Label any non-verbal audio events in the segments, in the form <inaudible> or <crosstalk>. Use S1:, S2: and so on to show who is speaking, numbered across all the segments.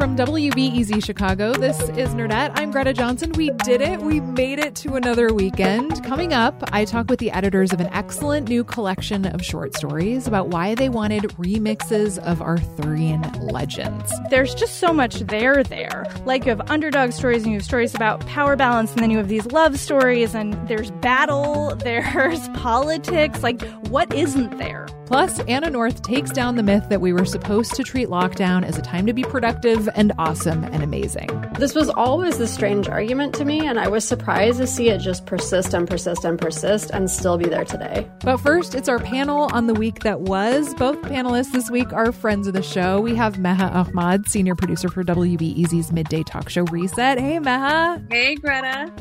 S1: From WBEZ Chicago, this is Nerdette. I'm Greta Johnson. We did it. We made it to another weekend. Coming up, I talk with the editors of an excellent new collection of short stories about why they wanted remixes of Arthurian legends.
S2: There's just so much there there. Like you have underdog stories and you have stories about power balance and then you have these love stories and there's battle, <laughs> there's politics. Like what isn't there?
S1: Plus, Anna North takes down the myth that we were supposed to treat lockdown as a time to be productive and awesome and amazing.
S3: This was always a strange argument to me, and I was surprised to see it just persist and persist and persist and still be there today.
S1: But first, it's our panel on the week that was. Both panelists this week are friends of the show. We have Meha Ahmad, senior producer for WBEZ's midday talk show Reset. Hey, Meha.
S4: Hey, Greta.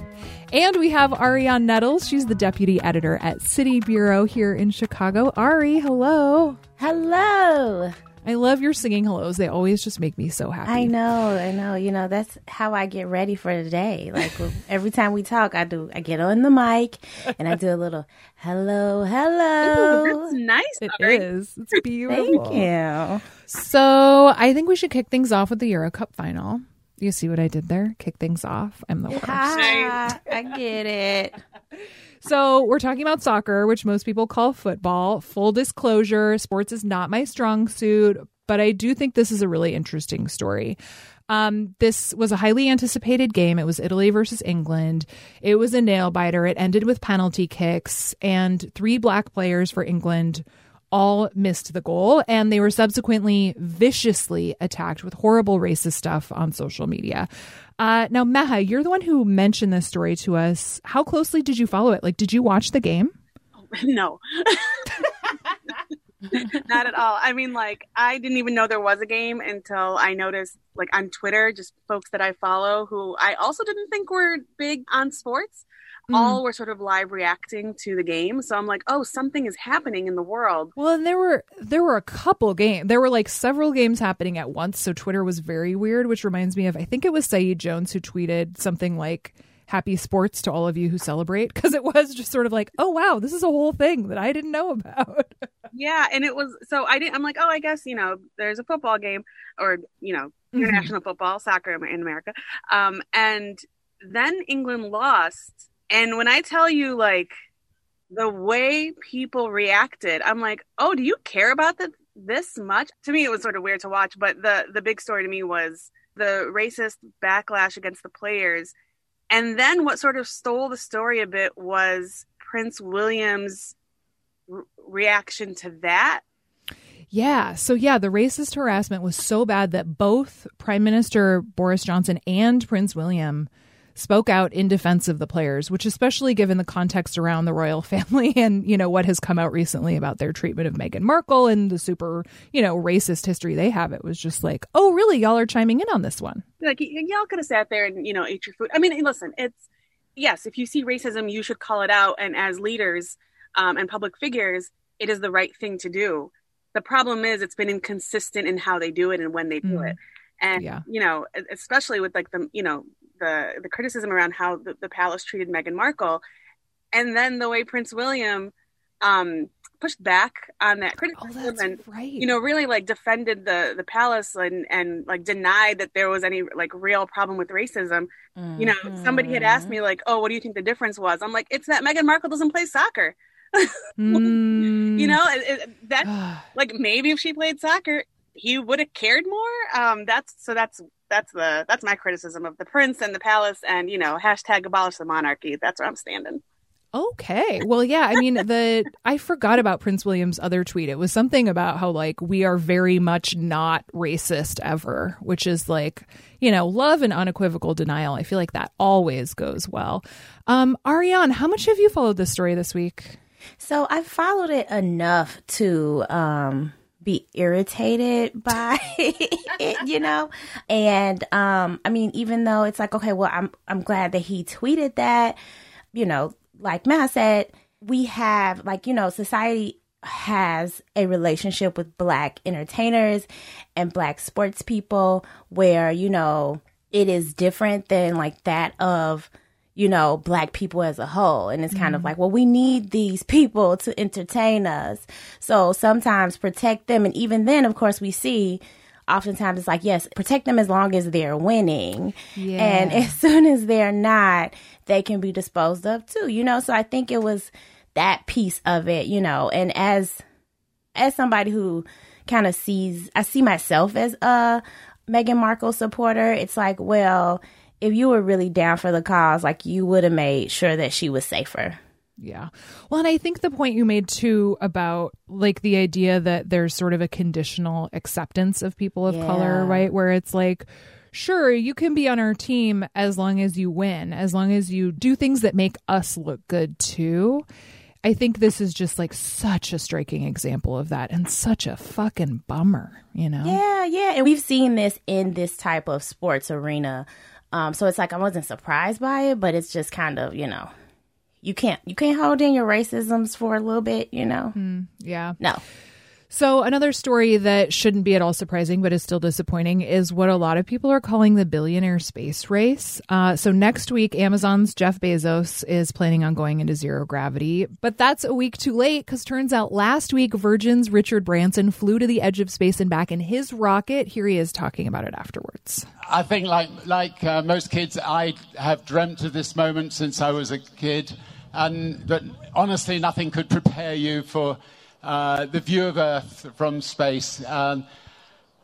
S1: And we have Ariane Nettles. She's the deputy editor at City Bureau here in Chicago. Ari, hello.
S5: Hello.
S1: I love your singing hellos. They always just make me so happy.
S5: I know, I know. You know, that's how I get ready for the day. Like <laughs> every time we talk, I do I get on the mic and I do a little hello, hello.
S4: Ooh, <laughs> that's nice.
S1: It
S4: Ari.
S1: is. It's <laughs> beautiful.
S5: Thank you.
S1: So I think we should kick things off with the Euro Cup final. You see what I did there? Kick things off. I'm the worst.
S5: Ah, I get it.
S1: So we're talking about soccer, which most people call football. Full disclosure, sports is not my strong suit, but I do think this is a really interesting story. Um, this was a highly anticipated game. It was Italy versus England. It was a nail biter. It ended with penalty kicks, and three black players for England all missed the goal, and they were subsequently viciously attacked with horrible racist stuff on social media. Uh, now, Meha, you're the one who mentioned this story to us. How closely did you follow it? Like, did you watch the game? <laughs>
S4: No. <laughs> Not at all. I mean, like, I didn't even know there was a game until I noticed, like, on Twitter, just folks that I follow who I also didn't think were big on sports. All were sort of live reacting to the game, so I'm like, "Oh, something is happening in the world."
S1: Well, and there were there were a couple games. There were like several games happening at once, so Twitter was very weird. Which reminds me of I think it was Saeed Jones who tweeted something like "Happy Sports" to all of you who celebrate, <laughs> because it was just sort of like, "Oh wow, this is a whole thing that I didn't know about." <laughs>
S4: Yeah, and it was so I didn't. I'm like, "Oh, I guess you know, there's a football game, or you know, international football, soccer in America." Um, and then England lost, and when I tell you, like, the way people reacted, I'm like, "Oh, do you care about the, this much?" To me, it was sort of weird to watch, but the the big story to me was the racist backlash against the players, and then what sort of stole the story a bit was Prince William's re- reaction to that.
S1: Yeah. So, yeah, the racist harassment was so bad that both Prime Minister Boris Johnson and Prince William spoke out in defense of the players, which, especially given the context around the royal <laughs> family and, you know, what has come out recently about their treatment of Meghan Markle and the super, you know, racist history they have, it was just like, oh, really? Y'all are chiming in on this one.
S4: Like, y- y'all could have sat there and, you know, ate your food. I mean, listen, it's, yes, if you see racism, you should call it out. And as leaders um, and public figures, it is the right thing to do. The problem is it's been inconsistent in how they do it and when they do
S1: Mm.
S4: it. And,
S1: Yeah.
S4: you know, especially with like the, you know, the, the criticism around how the, the palace treated Meghan Markle and then the way Prince William um, pushed back on that
S1: Oh,
S4: criticism
S1: that's
S4: and,
S1: right.
S4: you know, really like defended the, the palace and, and like denied that there was any like real problem with racism. You know, somebody had asked me like, "Oh, what do you think the difference was?" I'm like, "It's that Meghan Markle doesn't play soccer."
S1: Mm. <laughs>
S4: You know, it, it, that <sighs> like maybe if she played soccer, he would have cared more. Um, that's so that's that's the that's my criticism of the prince and the palace, and you know, hashtag abolish the monarchy. That's where I'm standing.
S1: Okay. Well, yeah. I mean, the I forgot about Prince William's other tweet. It was something about how like we are very much not racist ever, which is like you know love and unequivocal denial. I feel like that always goes well. Um, Ariane, how much have you followed this story this week?
S5: So I've followed it enough to um, be irritated <laughs> by it, you know. And um, I mean, even though it's like, okay, well, I'm I'm glad that he tweeted that, you know like Matt said, we have like, you know, society has a relationship with black entertainers and black sports people where, you know, it is different than like that of, you know, black people as a whole. And it's kind mm-hmm. of like, well, we need these people to entertain us. So sometimes protect them. And even then, of course, we see oftentimes it's like, yes, protect them as long as they're winning. Yeah. And as <laughs> soon as they're not, they can be disposed of too, you know? So I think it was that piece of it, you know, and as, as somebody who kind of sees, I see myself as a Meghan Markle supporter. It's like, well, if you were really down for the cause, like you would have made sure that she was safer.
S1: Yeah. Well, and I think the point you made too about like the idea that there's sort of a conditional acceptance of people of yeah. color, right? Where it's like, sure, you can be on our team as long as you win, as long as you do things that make us look good too. I think this is just like such a striking example of that and such a fucking bummer, you know?
S5: Yeah, yeah. And we've seen this in this type of sports arena. Um, so it's like I wasn't surprised by it, but it's just kind of, you know, you can't you can't hold in your racisms for a little bit, you know.
S1: Mm, yeah.
S5: No.
S1: So, another story that shouldn't be at all surprising, but is still disappointing, is what a lot of people are calling the billionaire space race. Uh, so, next week, Amazon's Jeff Bezos is planning on going into zero gravity, but that's a week too late because turns out last week, Virgin's Richard Branson flew to the edge of space and back in his rocket. Here he is talking about it afterwards.
S6: I think, like like uh, most kids, I have dreamt of this moment since I was a kid, and but honestly, nothing could prepare you for uh, the view of Earth from space. Um,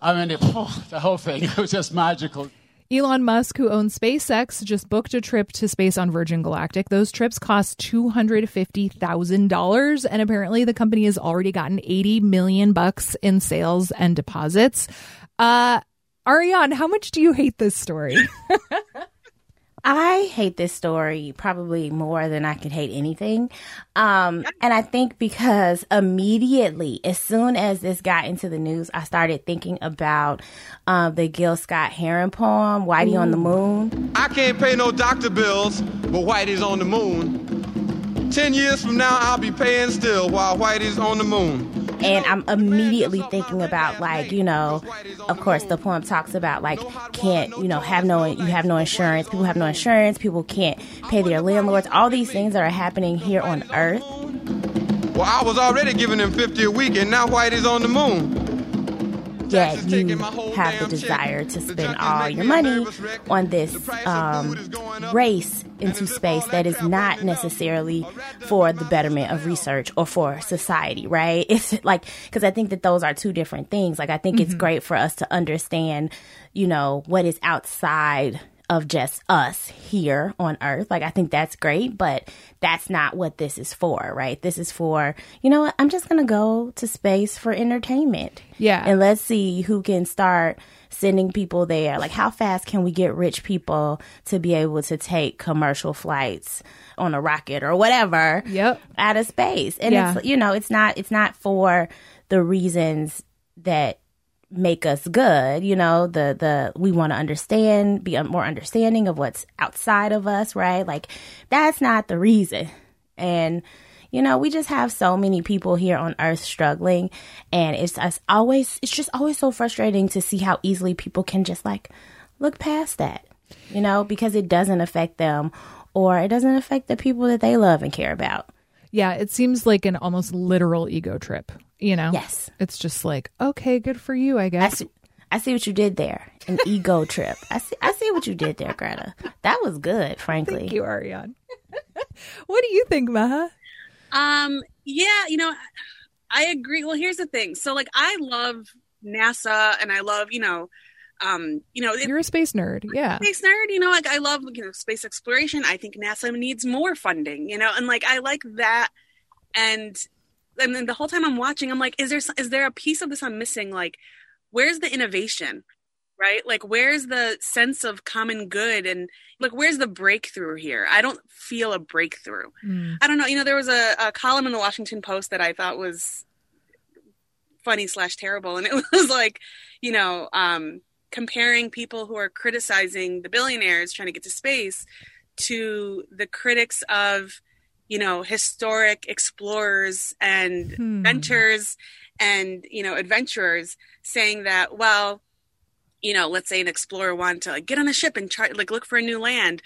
S6: I mean, it, oh, the whole thing <laughs> it was just magical.
S1: Elon Musk, who owns SpaceX, just booked a trip to space on Virgin Galactic. Those trips cost two hundred fifty thousand dollars, and apparently the company has already gotten eighty million bucks in sales and deposits. Uh, Ariane, how much do you hate this story? <laughs>
S5: I hate this story probably more than I could hate anything. Um, and I think because immediately, as soon as this got into the news, I started thinking about um, the Gil Scott Heron poem, Whitey Ooh. on the Moon.
S7: I can't pay no doctor bills, but Whitey's on the moon. Ten years from now, I'll be paying still while Whitey's on the moon
S5: and I'm immediately thinking about like you know, of course the poem talks about like can't you know have no you have no insurance, people have no insurance, people can't pay their landlords, all these things that are happening here on Earth.
S7: Well, I was already giving them 50 a week, and now White is on the moon
S5: that you have the desire to spend all your money on this um, race into space that is not necessarily for the betterment of research or for society, right? <laughs> It's like, because I think that those are two different things. Like, I think mm-hmm. it's great for us to understand, you know, what is outside of just us here on earth. Like, I think that's great, but that's not what this is for, right? This is for, you know what? I'm just going to go to space for entertainment.
S1: Yeah.
S5: And let's see who can start sending people there. Like, how fast can we get rich people to be able to take commercial flights on a rocket or whatever
S1: yep.
S5: out of space? And yeah. it's, you know, it's not, it's not for the reasons that make us good you know the the we want to understand be more understanding of what's outside of us right? Like that's not the reason. And you know we just have so many people here on earth struggling and it's, it's always it's just always so frustrating to see how easily people can just like look past that you know because it doesn't affect them or it doesn't affect the people that they love and care about
S1: yeah it seems like an almost literal ego trip you know?
S5: Yes.
S1: It's just like, okay, good for you, I guess.
S5: I see, I see what you did there. An <laughs> ego trip. I see I see what you did there, Greta. That was good, frankly.
S1: Thank you, Ariane. <laughs> what do you think, Maha?
S4: Um, yeah, you know, I agree. Well, here's the thing. So like I love NASA and I love, you know, um, you know, it,
S1: You're a space nerd. Yeah.
S4: space nerd. You know, like I love you know space exploration. I think NASA needs more funding. You know, and like I like that. And and then the whole time I'm watching, I'm like, is there is there a piece of this I'm missing? Like, where's the innovation? Right? Like, where's the sense of common good and like where's the breakthrough here? I don't feel a breakthrough.
S1: Mm.
S4: I don't know. You know, there was a, a column in the Washington Post that I thought was funny slash terrible, and it <laughs> was like, you know, um, comparing people who are criticizing the billionaires trying to get to space to the critics of, you know, historic explorers and
S1: Hmm.
S4: inventors and you know adventurers, saying that well, you know, let's say an explorer wanted to like, get on a ship and try like look for a new land.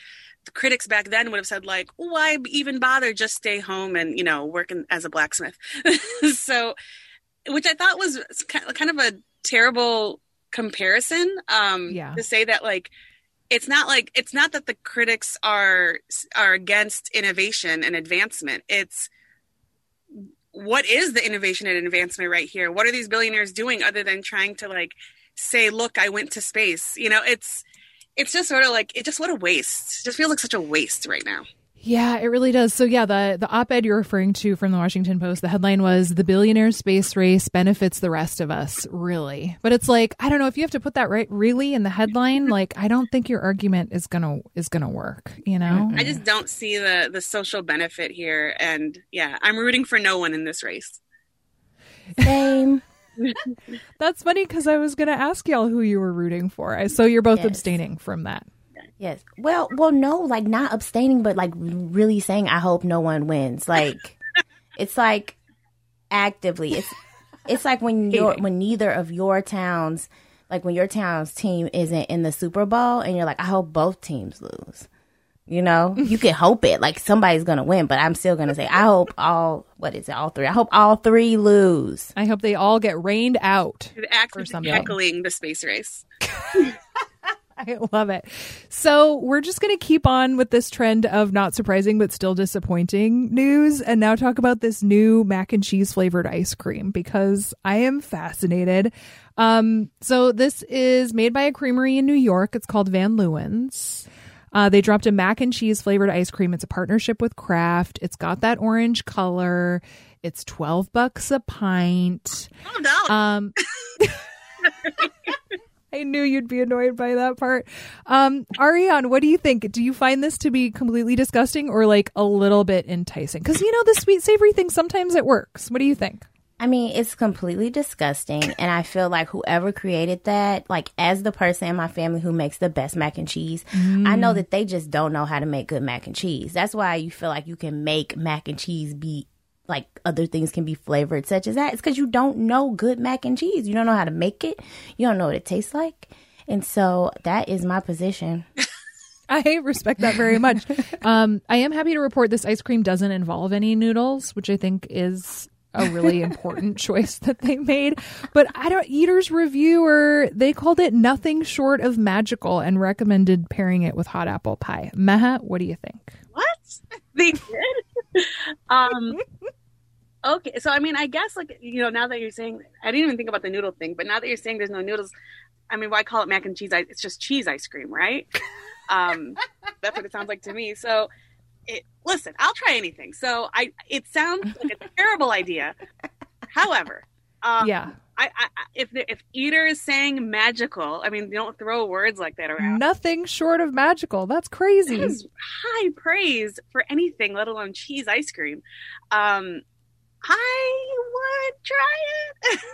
S4: The critics back then would have said like why even bother? Just stay home and you know work in, as a blacksmith. <laughs> So which i thought was ki- kind of a terrible comparison um
S1: Yeah.
S4: to say that like it's not like it's not that the critics are are against innovation and advancement. It's what is the innovation and advancement right here? What are these billionaires doing other than trying to like say look i went to space? You know it's it's just sort of like it just what a waste. It just feels like such a waste right now
S1: Yeah, it really does. So yeah, the the op-ed you're referring to from the Washington Post, the headline was "The Billionaire Space Race Benefits the Rest of Us." Really, but it's like I don't know if you have to put that right really in the headline. <laughs> Like I don't think your argument is gonna is gonna work. You know?
S4: i just don't see the the social benefit here and yeah i'm rooting for no one in this race
S5: Same. <laughs>
S1: That's funny because I was gonna ask y'all who you were rooting for. I- So you're both
S5: Yes.
S1: abstaining from that.
S5: Yes. Well, well, no, like not abstaining, but like really saying, I hope no one wins. Like, <laughs> it's like actively. It's it's like when <laughs> you're when neither of your towns, like when your town's team isn't in the Super Bowl, and you're like, I hope both teams lose. You know, <laughs> you can hope it. Like somebody's gonna win, but I'm still gonna say, I hope all. What is it? All three. I hope all three lose.
S1: I hope they all get rained out.
S4: the act
S1: For
S4: is
S1: something.
S4: heckling the space race <laughs>
S1: I love it. So we're just going to keep on with this trend of not surprising but still disappointing news and now talk about this new mac and cheese flavored ice cream because I am fascinated. Um, so this is made by a creamery in New York. It's called Van Leeuwen's. Uh, they dropped a mac and cheese flavored ice cream. It's a partnership with Kraft. It's got that orange color. It's 12 bucks a pint.
S4: oh no
S1: Um, <laughs> <laughs> I knew you'd be annoyed by that part. Um, Ariane, what do you think? Do you find this to be completely disgusting or like a little bit enticing? Because you know the sweet savory thing sometimes it works. What do you think?
S5: I mean, it's completely disgusting. And I feel like whoever created that, like as the person in my family who makes the best mac and cheese, I know that they just don't know how to make good mac and cheese. That's why you feel like you can make mac and cheese be like other things can be flavored, such as that. It's because you don't know good mac and cheese. You don't know how to make it, you don't know what it tastes like. And so that is my position. <laughs>
S1: I respect that very much. <laughs> um, I am happy to report this ice cream doesn't involve any noodles, which I think is a really <laughs> important choice that they made. But I don't Eater's reviewer, they called it nothing short of magical and recommended pairing it with hot apple pie. Meha, what do you think?
S4: what they did um okay so i mean i guess like you know now that you're saying i didn't even think about the noodle thing but now that you're saying there's no noodles i mean why call it mac and cheese I, it's just cheese ice cream right <laughs> um that's what it sounds like to me so it, listen i'll try anything so i it sounds like a <laughs> terrible idea however um,
S1: yeah.
S4: I, I, I- if the, if eater is saying magical, I mean, don't throw words like that around.
S1: Nothing short of magical. That's crazy.
S4: That is high praise for anything, let alone cheese ice cream. Um, I would try it. <laughs>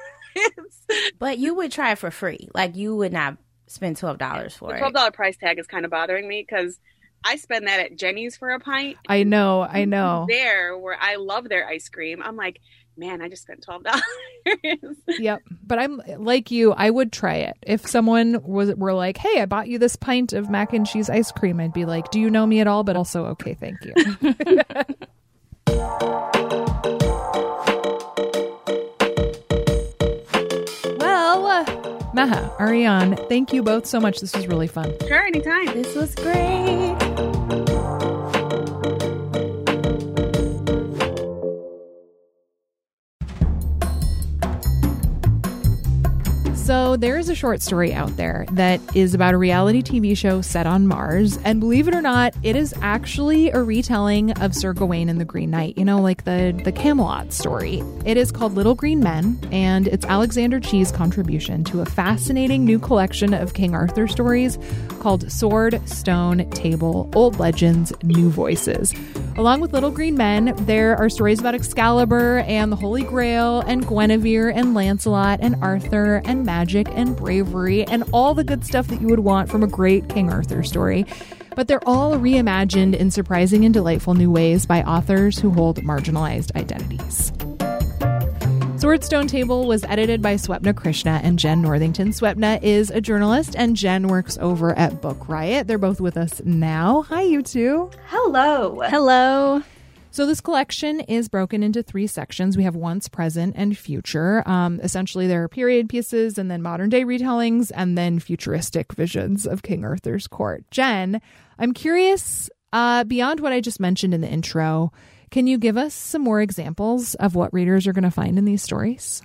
S5: But you would try it for free. Like you would not spend $12 for
S4: the
S5: it.
S4: twelve dollar price tag is kind of bothering me because I spend that at Jeni's for a pint.
S1: I know, I know.
S4: There, where I love their ice cream, I'm like, man, I just spent twelve dollars. <laughs>
S1: Yep. But I'm like you, I would try it. If someone was were like, "Hey, I bought you this pint of mac and cheese ice cream." I'd be like, "Do you know me at all?" but also, "Okay, thank you." <laughs> Meha, Ariane, thank you both so much. This was really fun.
S4: sure, anytime.
S5: This was great.
S1: So there is a short story out there that is about a reality TV show set on Mars. And believe it or not, it is actually a retelling of Sir Gawain and the Green Knight, you know, like the, the Camelot story. It is called Little Green Men, and it's Alexander Chee's contribution to a fascinating new collection of King Arthur stories called Sword, Stone, Table, Old Legends, New Voices. Along with Little Green Men, there are stories about Excalibur and the Holy Grail and Guinevere and Lancelot and Arthur and magic and bravery and all the good stuff that you would want from a great King Arthur story. But they're all reimagined in surprising and delightful new ways by authors who hold marginalized identities. Swordstone Table was edited by Swapna Krishna and Jen Northington. Swapna is a journalist and Jen works over at Book Riot. They're both with us now. Hi, you two.
S2: Hello. Hello.
S1: So this collection is broken into three sections. We have once, present, and future. Um, essentially, there are period pieces, and then modern day retellings, and then futuristic visions of King Arthur's court. Jen, I'm curious. Uh, beyond what I just mentioned in the intro, can you give us some more examples of what readers are going to find in these stories?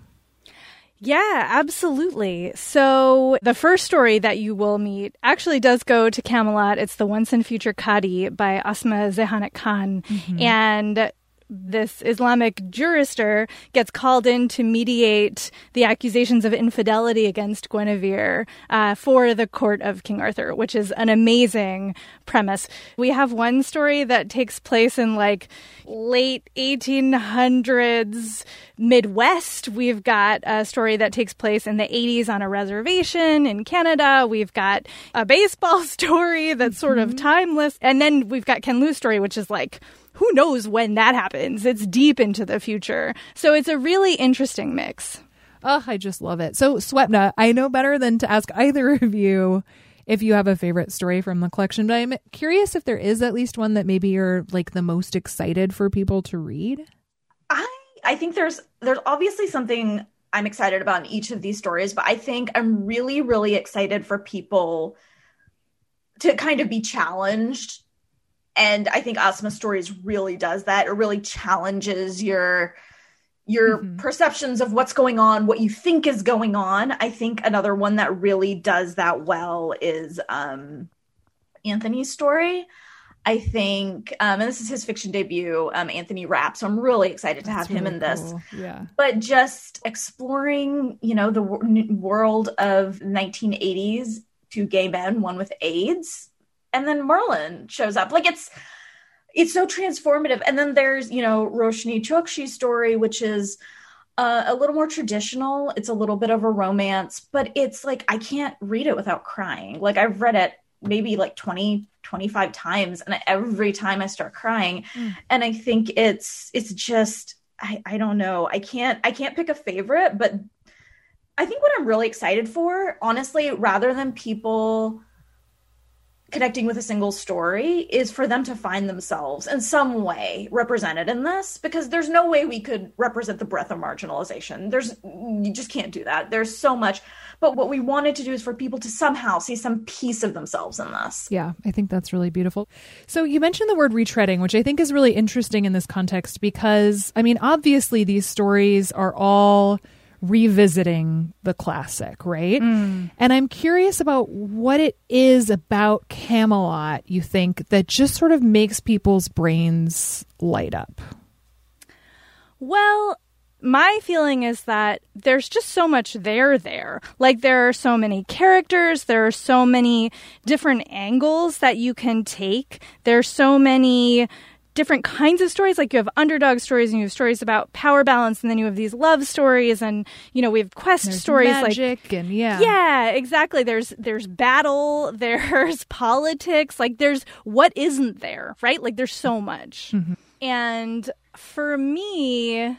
S2: Yeah, absolutely. So the first story that you will meet actually does go to Camelot. It's the Once and Future Qadi by Ausma Zehanat Khan. Mm-hmm. And this Islamic jurister gets called in to mediate the accusations of infidelity against Guinevere uh, for the court of King Arthur, which is an amazing premise. We have one story that takes place in like late 1800s Midwest. We've got a story that takes place in the 80s on a reservation in Canada. We've got a baseball <laughs> story that's sort mm-hmm. of timeless. And then we've got Ken Liu's story, which is like who knows when that happens? It's deep into the future. So it's a really interesting mix.
S1: Oh, I just love it. So, Swapna, I know better than to ask either of you if you have a favorite story from the collection, but I'm curious if there is at least one that maybe you're like the most excited for people to read.
S8: I I think there's there's obviously something I'm excited about in each of these stories, but I think I'm really really excited for people to kind of be challenged and i think Ausma stories really does that. It really challenges your your mm-hmm. perceptions of what's going on what you think is going on. I think another one that really does that well is um anthony's story. I think um and this is his fiction debut um anthony rapp so i'm really excited to have That's him in this.
S1: cool. yeah.
S8: But just exploring you know the w- world of 1980s two gay men one with aids and then Merlin shows up. Like it's it's so transformative. And then there's, you know, Roshani Chokshi's story, which is uh, a little more traditional. It's a little bit of a romance, but it's like I can't read it without crying. Like I've read it maybe like 20 25 times and every time I start crying mm. and I think it's it's just I I don't know. I can't I can't pick a favorite, but I think what I'm really excited for, honestly, rather than people connecting with a single story is for them to find themselves in some way represented in this because there's no way we could represent the breadth of marginalization. There's you just can't do that. There's so much but what we wanted to do is for people to somehow see some piece of themselves in this.
S1: Yeah i think that's really beautiful. So you mentioned the word retreading which i think is really interesting in this context because i mean obviously these stories are all revisiting the classic, right? Mm. And I'm curious about what it is about Camelot you think that just sort of makes people's brains light up.
S2: Well, my feeling is that there's just so much there there. Like there are so many characters, there are so many different angles that you can take. There's so many different kinds of stories. Like you have underdog stories and you have stories about power balance, and then you have these love stories, and you know we have quest
S1: there's
S2: stories
S1: magic
S2: like
S1: and yeah,
S2: yeah, exactly. There's there's battle, <laughs> there's politics, like there's what isn't there, right? Like there's so much, mm-hmm. and for me.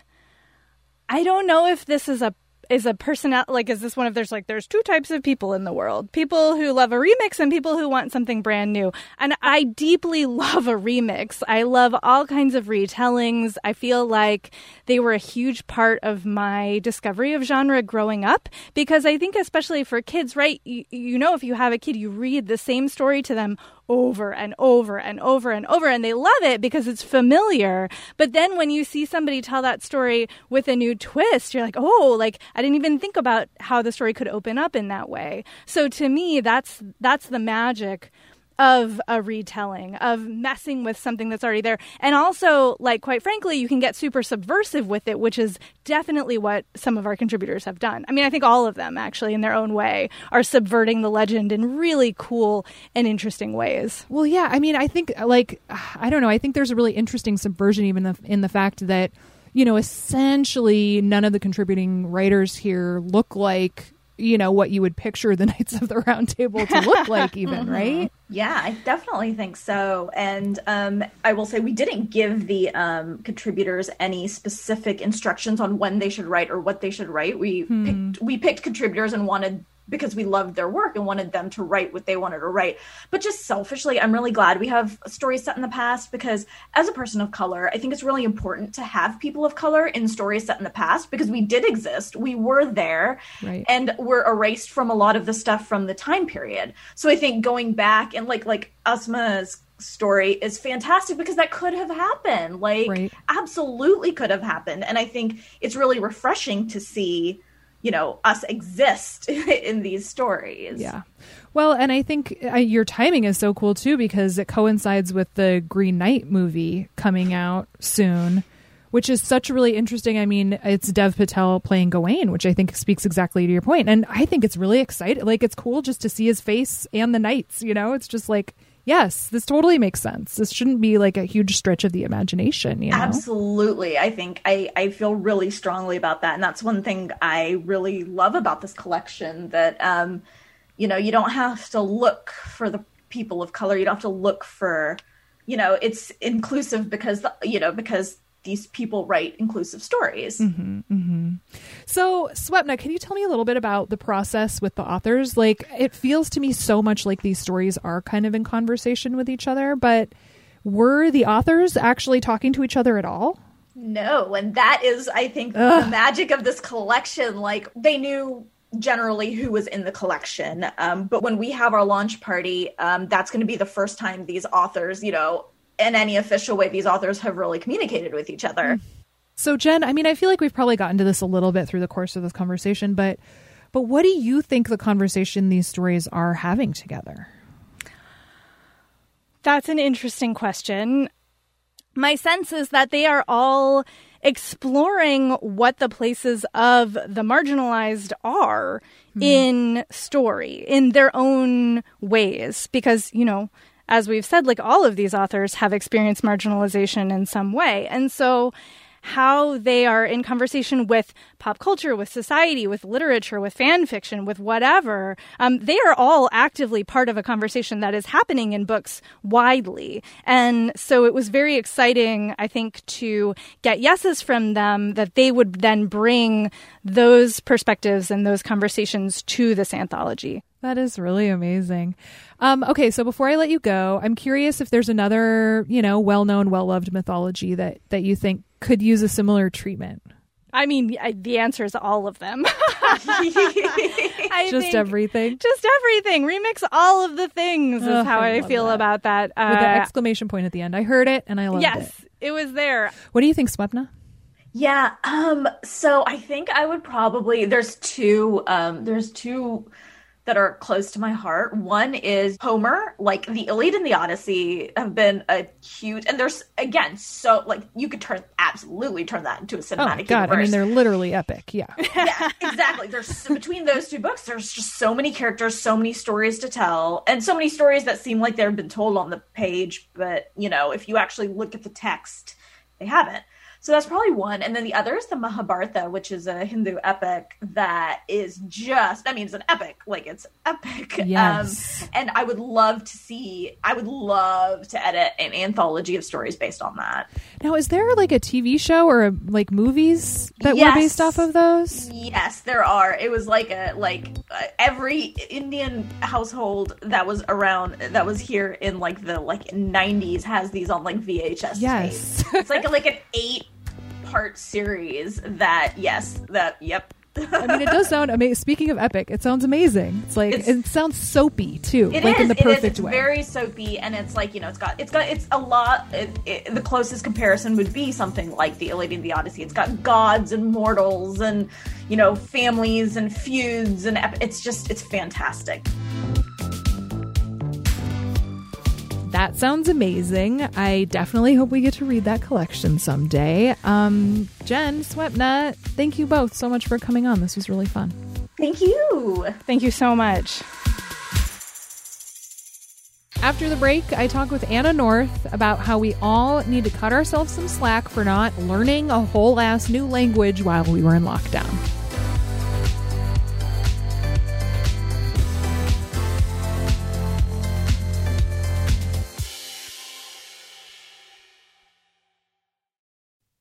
S2: I don't know if this is a is a personal like is this one of there's like there's two types of people in the world. People who love a remix and people who want something brand new. And i deeply <laughs> love a remix. I love all kinds of retellings. I feel like they were a huge part of my discovery of genre growing up because i think especially for kids right you, you know if you have a kid you read the same story to them over and over and over and over. And they love it because it's familiar. But then when you see somebody tell that story with a new twist, you're like, oh, like I didn't even think about how the story could open up in that way. So to me, that's that's the magic of a retelling, of messing with something that's already there. And also, like, quite frankly, you can get super subversive with it, which is definitely what some of our contributors have done. I mean, I think all of them, actually, in their own way, are subverting the legend in really cool and interesting ways.
S1: Well, yeah. I mean, I think, like, I don't know. I think there's a really interesting subversion even in the fact that, you know, essentially none of the contributing writers here look like you know what you would picture the <laughs> knights of the round table to look like <laughs> even mm-hmm. right
S8: yeah i definitely think so and um, i will say we didn't give the um, contributors any specific instructions on when they should write or what they should write we hmm. picked we picked contributors and wanted because we loved their work and wanted them to write what they wanted to write. But just selfishly, I'm really glad we have stories set in the past because as a person of color, I think it's really important to have people of color in stories set in the past because we did exist. We were there right. and we're erased from a lot of the stuff from the time period. So I think going back and like like Ausma's story is fantastic because that could have happened. Like right. absolutely could have happened. And I think it's really refreshing to see you know us exist <laughs> in these stories.
S1: Yeah. Well and i think uh, your timing is so cool too because it coincides with the green knight movie coming out soon which is such a really interesting i mean it's dev patel playing gawain which i think speaks exactly to your point. point and i think it's really exciting like it's cool just to see his face and the knights you know? It's just like yes, this totally makes sense. This shouldn't be like a huge stretch of the imagination. You know?
S8: Absolutely. I think I, I feel really strongly about that. And that's one thing I really love about this collection that, um, you know, you don't have to look for the people of color. You don't have to look for, you know, it's inclusive because, the, you know, because these people write inclusive stories.
S1: Mm-hmm, mm-hmm. So, Swapna, can you tell me a little bit about the process with the authors? Like, it feels to me so much like these stories are kind of in conversation with each other, but were the authors actually talking to each other at all?
S8: No, and that is, I think, Ugh. the magic of this collection. Like, they knew generally who was in the collection. Um, but when we have our launch party, um, that's going to be the first time these authors, you know, in any official way these authors have really communicated with each other.
S1: So Jen, I mean, I feel like we've probably gotten to this a little bit through the course of this conversation, but but what do you think the conversation these stories are having together?
S2: That's an interesting question. My sense is that they are all exploring what the places of the marginalized are mm. in story in their own ways because you know as we've said, like all of these authors have experienced marginalization in some way. And so how they are in conversation with pop culture, with society, with literature, with fan fiction, with whatever, um, they are all actively part of a conversation that is happening in books widely. And so it was very exciting, I think, to get yeses from them that they would then bring those perspectives and those conversations to this anthology.
S1: That is really amazing. Um, okay, so before I let you go, I'm curious if there's another, you know, well-known, well-loved mythology that that you think could use a similar treatment.
S2: I mean, I, the answer is all of them. <laughs>
S1: just everything.
S2: Just everything. Remix all of the things is oh, how I, I feel that. about that.
S1: Uh, With the exclamation point at the end. I heard it and I loved
S2: yes,
S1: it.
S2: Yes, it was there.
S1: What do you think, Swapna?
S8: Yeah, um, so I think I would probably there's two um there's two that are close to my heart. One is Homer, like the Iliad and the Odyssey have been a huge, and there's again, so like you could turn absolutely turn that into a cinematic.
S1: Oh God,
S8: universe.
S1: I mean they're literally epic. Yeah, <laughs>
S8: yeah, exactly. There's between those two books, there's just so many characters, so many stories to tell, and so many stories that seem like they've been told on the page, but you know, if you actually look at the text, they haven't. So that's probably one. And then the other is the Mahabharata, which is a Hindu epic that is just, I mean, it's an epic. Like, it's epic. Um, yes. Um, and I would love to see, I would love to edit an anthology of stories based on that.
S1: Now, is there like a TV show or a, like movies that yes. were based off of those?
S8: Yes, there are. It was like a, like uh, every Indian household that was around, that was here in like the like 90s has these on like VHS.
S1: Yes.
S8: it's like, like an eight part series that yes that yep
S1: I mean, it does sound amazing. Speaking of epic, it sounds amazing. It's like
S8: It's-
S1: it sounds soapy too, like
S8: is,
S1: in the
S8: it is.
S1: perfect
S8: It's
S1: way.
S8: very soapy, and it's like you know, it's got, it's got, it's a lot. It, it, the closest comparison would be something like the Iliad and the Odyssey. It's got gods and mortals, and you know, families and feuds, and ep- it's just, it's fantastic.
S1: That sounds amazing. I definitely hope we get to read that collection someday. Um, Jen, Swapna, thank you both so much for coming on. This was really fun.
S8: Thank you.
S2: Thank you so much.
S1: After the break, I talk with Anna North about how we all need to cut ourselves some slack for not learning a whole ass new language while we were in lockdown.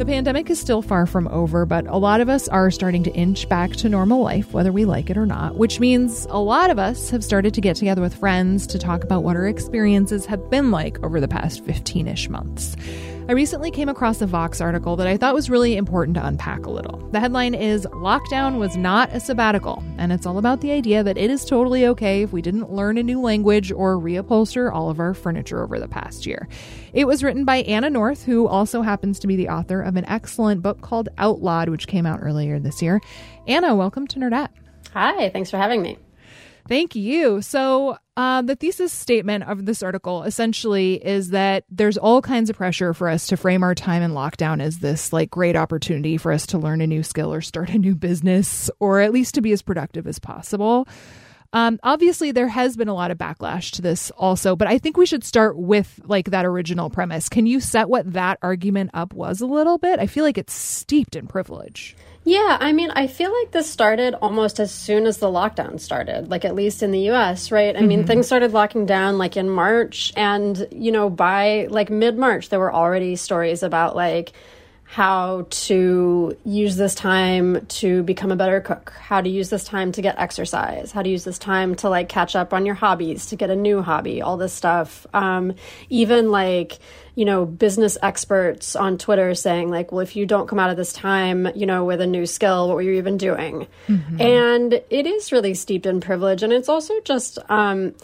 S1: The pandemic is still far from over, but a lot of us are starting to inch back to normal life, whether we like it or not, which means a lot of us have started to get together with friends to talk about what our experiences have been like over the past 15 ish months. I recently came across a Vox article that I thought was really important to unpack a little. The headline is Lockdown was not a sabbatical, and it's all about the idea that it is totally okay if we didn't learn a new language or reupholster all of our furniture over the past year. It was written by Anna North, who also happens to be the author of an excellent book called Outlawed, which came out earlier this year. Anna, welcome to Nerdette.
S3: Hi, thanks for having me.
S1: Thank you. So, uh, the thesis statement of this article essentially is that there's all kinds of pressure for us to frame our time in lockdown as this like great opportunity for us to learn a new skill or start a new business or at least to be as productive as possible. Um, obviously, there has been a lot of backlash to this also, but I think we should start with like that original premise. Can you set what that argument up was a little bit? I feel like it's steeped in privilege.
S3: Yeah, I mean, I feel like this started almost as soon as the lockdown started, like at least in the US, right? I mean, things started locking down like in March, and, you know, by like mid March, there were already stories about like, how to use this time to become a better cook, how to use this time to get exercise, how to use this time to like catch up on your hobbies, to get a new hobby, all this stuff. Um, even like, you know, business experts on Twitter saying, like, well, if you don't come out of this time, you know, with a new skill, what were you even doing? And it is really steeped in privilege. And it's also just, um,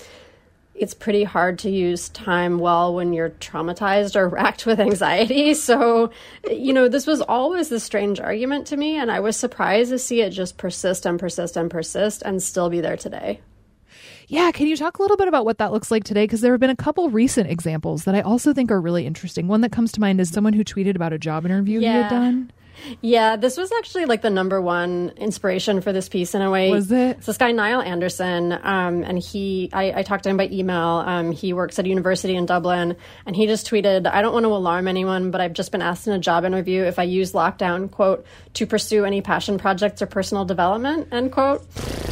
S3: it's pretty hard to use time well when you're traumatized or <laughs> racked with anxiety. So, you know, this was always a strange argument to me, and I was surprised to see it just persist and persist and persist and still be there today.
S1: Yeah, can you talk a little bit about what that looks like today? Because there have been a couple recent examples that I also think are really interesting. One that comes to mind is someone who tweeted about a job interview he had done.
S3: Yeah, this was actually like the number one inspiration for this piece in a way.
S1: Was it?
S3: It's this guy Niall Anderson, um, and he I, I talked to him by email. Um, he works at a university in Dublin, and he just tweeted, "I don't want to alarm anyone, but I've just been asked in a job interview if I use lockdown quote to pursue any passion projects or personal development." End quote.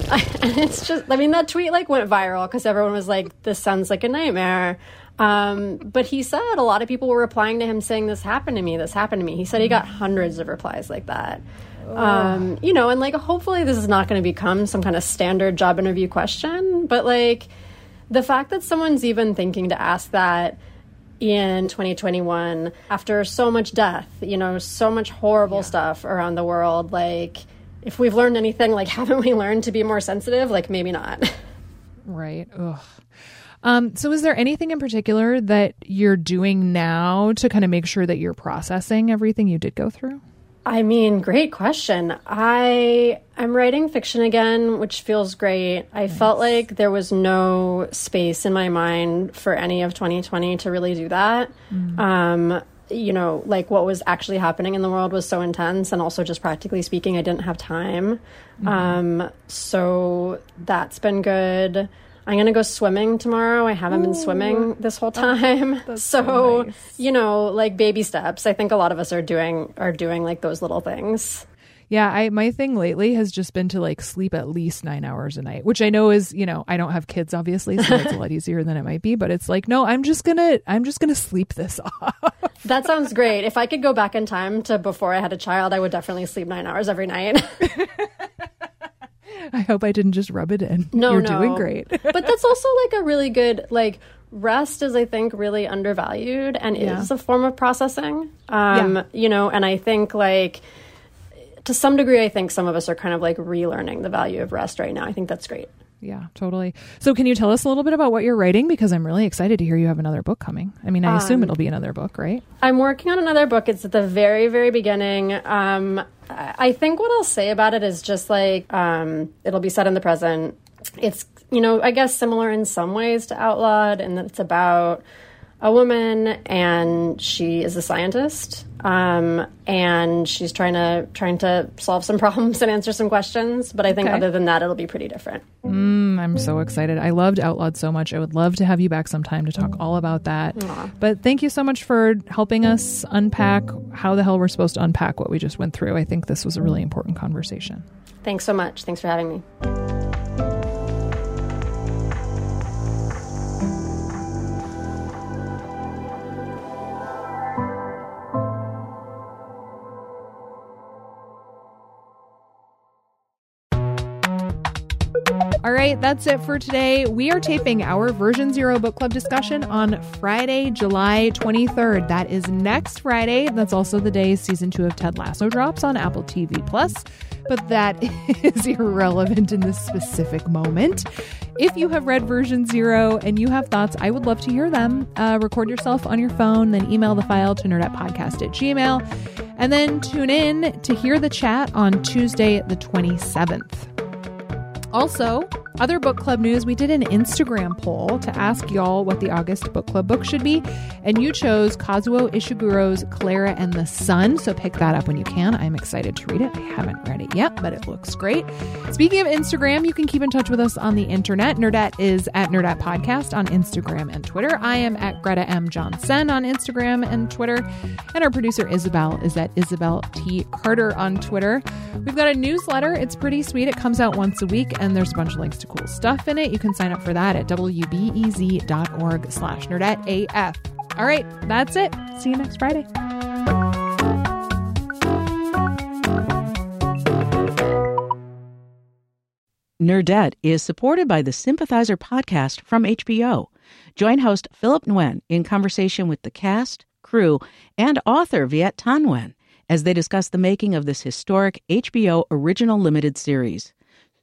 S3: <laughs> and it's just, I mean, that tweet like went viral because everyone was like, "This sounds like a nightmare." Um, but he said a lot of people were replying to him saying, This happened to me, this happened to me. He said he got hundreds of replies like that. Um, you know, and like hopefully this is not going to become some kind of standard job interview question, but like the fact that someone's even thinking to ask that in 2021 after so much death, you know, so much horrible stuff around the world, like if we've learned anything, like <laughs> haven't we learned to be more sensitive? Like maybe not. <laughs>
S1: Right. Ugh. Um, so, is there anything in particular that you're doing now to kind of make sure that you're processing everything you did go through?
S3: I mean, great question. I I'm writing fiction again, which feels great. I felt like there was no space in my mind for any of 2020 to really do that. Um, you know, like what was actually happening in the world was so intense, and also just practically speaking, I didn't have time. Mm-hmm. Um, so that's been good. I'm gonna go swimming tomorrow. I haven't Ooh. been swimming this whole oh, time, <laughs> oh, so, so nice. you know, like baby steps. I think a lot of us are doing are doing like those little things.
S1: Yeah, I my thing lately has just been to like sleep at least nine hours a night, which I know is you know I don't have kids obviously, so it's a lot <laughs> easier than it might be. But it's like no, I'm just gonna I'm just gonna sleep this <laughs> off.
S3: that sounds great. If I could go back in time to before I had a child, I would definitely sleep nine hours every night.
S1: I hope I didn't just rub it in.
S3: No,
S1: you're
S3: no.
S1: doing great. <laughs>
S3: but that's also like a really good like rest is i think really undervalued and yeah. is a form of processing um yeah. you know and i think like to some degree, I think some of us are kind of like relearning the value of rest right now. I think that's great.
S1: Yeah, totally. So, can you tell us a little bit about what you're writing? Because I'm really excited to hear you have another book coming. I mean, I assume um, it'll be another book, right?
S3: I'm working on another book. It's at the very, very beginning. Um, I think what I'll say about it is just like um, it'll be set in the present. It's, you know, I guess similar in some ways to Outlawed, and it's about a woman and she is a scientist um, and she's trying to trying to solve some <laughs> problems and answer some questions. But i think okay. other than that it'll be pretty different.
S1: Mm, i'm so excited. I loved outlawed so much. I would love to have you back sometime to talk all about that. Aww. but thank you so much for helping us unpack how the hell we're supposed to unpack what we just went through. I think this was a really important conversation.
S3: Thanks so much. Thanks for having me
S1: that's it for today. We are taping our version zero book club discussion on Friday, July 23rd. That is next Friday. That's also the day season two of Ted Lasso drops on Apple TV Plus, but that <laughs> is irrelevant in this specific moment. If you have read version zero and you have thoughts, I would love to hear them. Uh, record yourself on your phone, then email the file to nerdettepodcast at gmail, and then tune in to hear the chat on Tuesday, the 27th. Also, other book club news, we did an Instagram poll to ask y'all what the August book club book should be, and you chose Kazuo Ishiguro's Clara and the Sun, so pick that up when you can. I'm excited to read it. I haven't read it yet, but it looks great. Speaking of Instagram, you can keep in touch with us on the internet. Nerdette is at Nerdette Podcast on Instagram and Twitter. I am at Greta M. Johnson on Instagram and Twitter, and our producer Isabel is at Isabel T. Carter on Twitter. We've got a newsletter. It's pretty sweet. It comes out once a week, and there's a bunch of links to cool stuff in it. You can sign up for that at wbez.org slash nerdetteaf. All right, that's it. See you next Friday.
S9: Nerdette is supported by the Sympathizer podcast from HBO. Join host Philip Nguyen in conversation with the cast, crew, and author Viet Thanh Nguyen as they discuss the making of this historic HBO original limited series.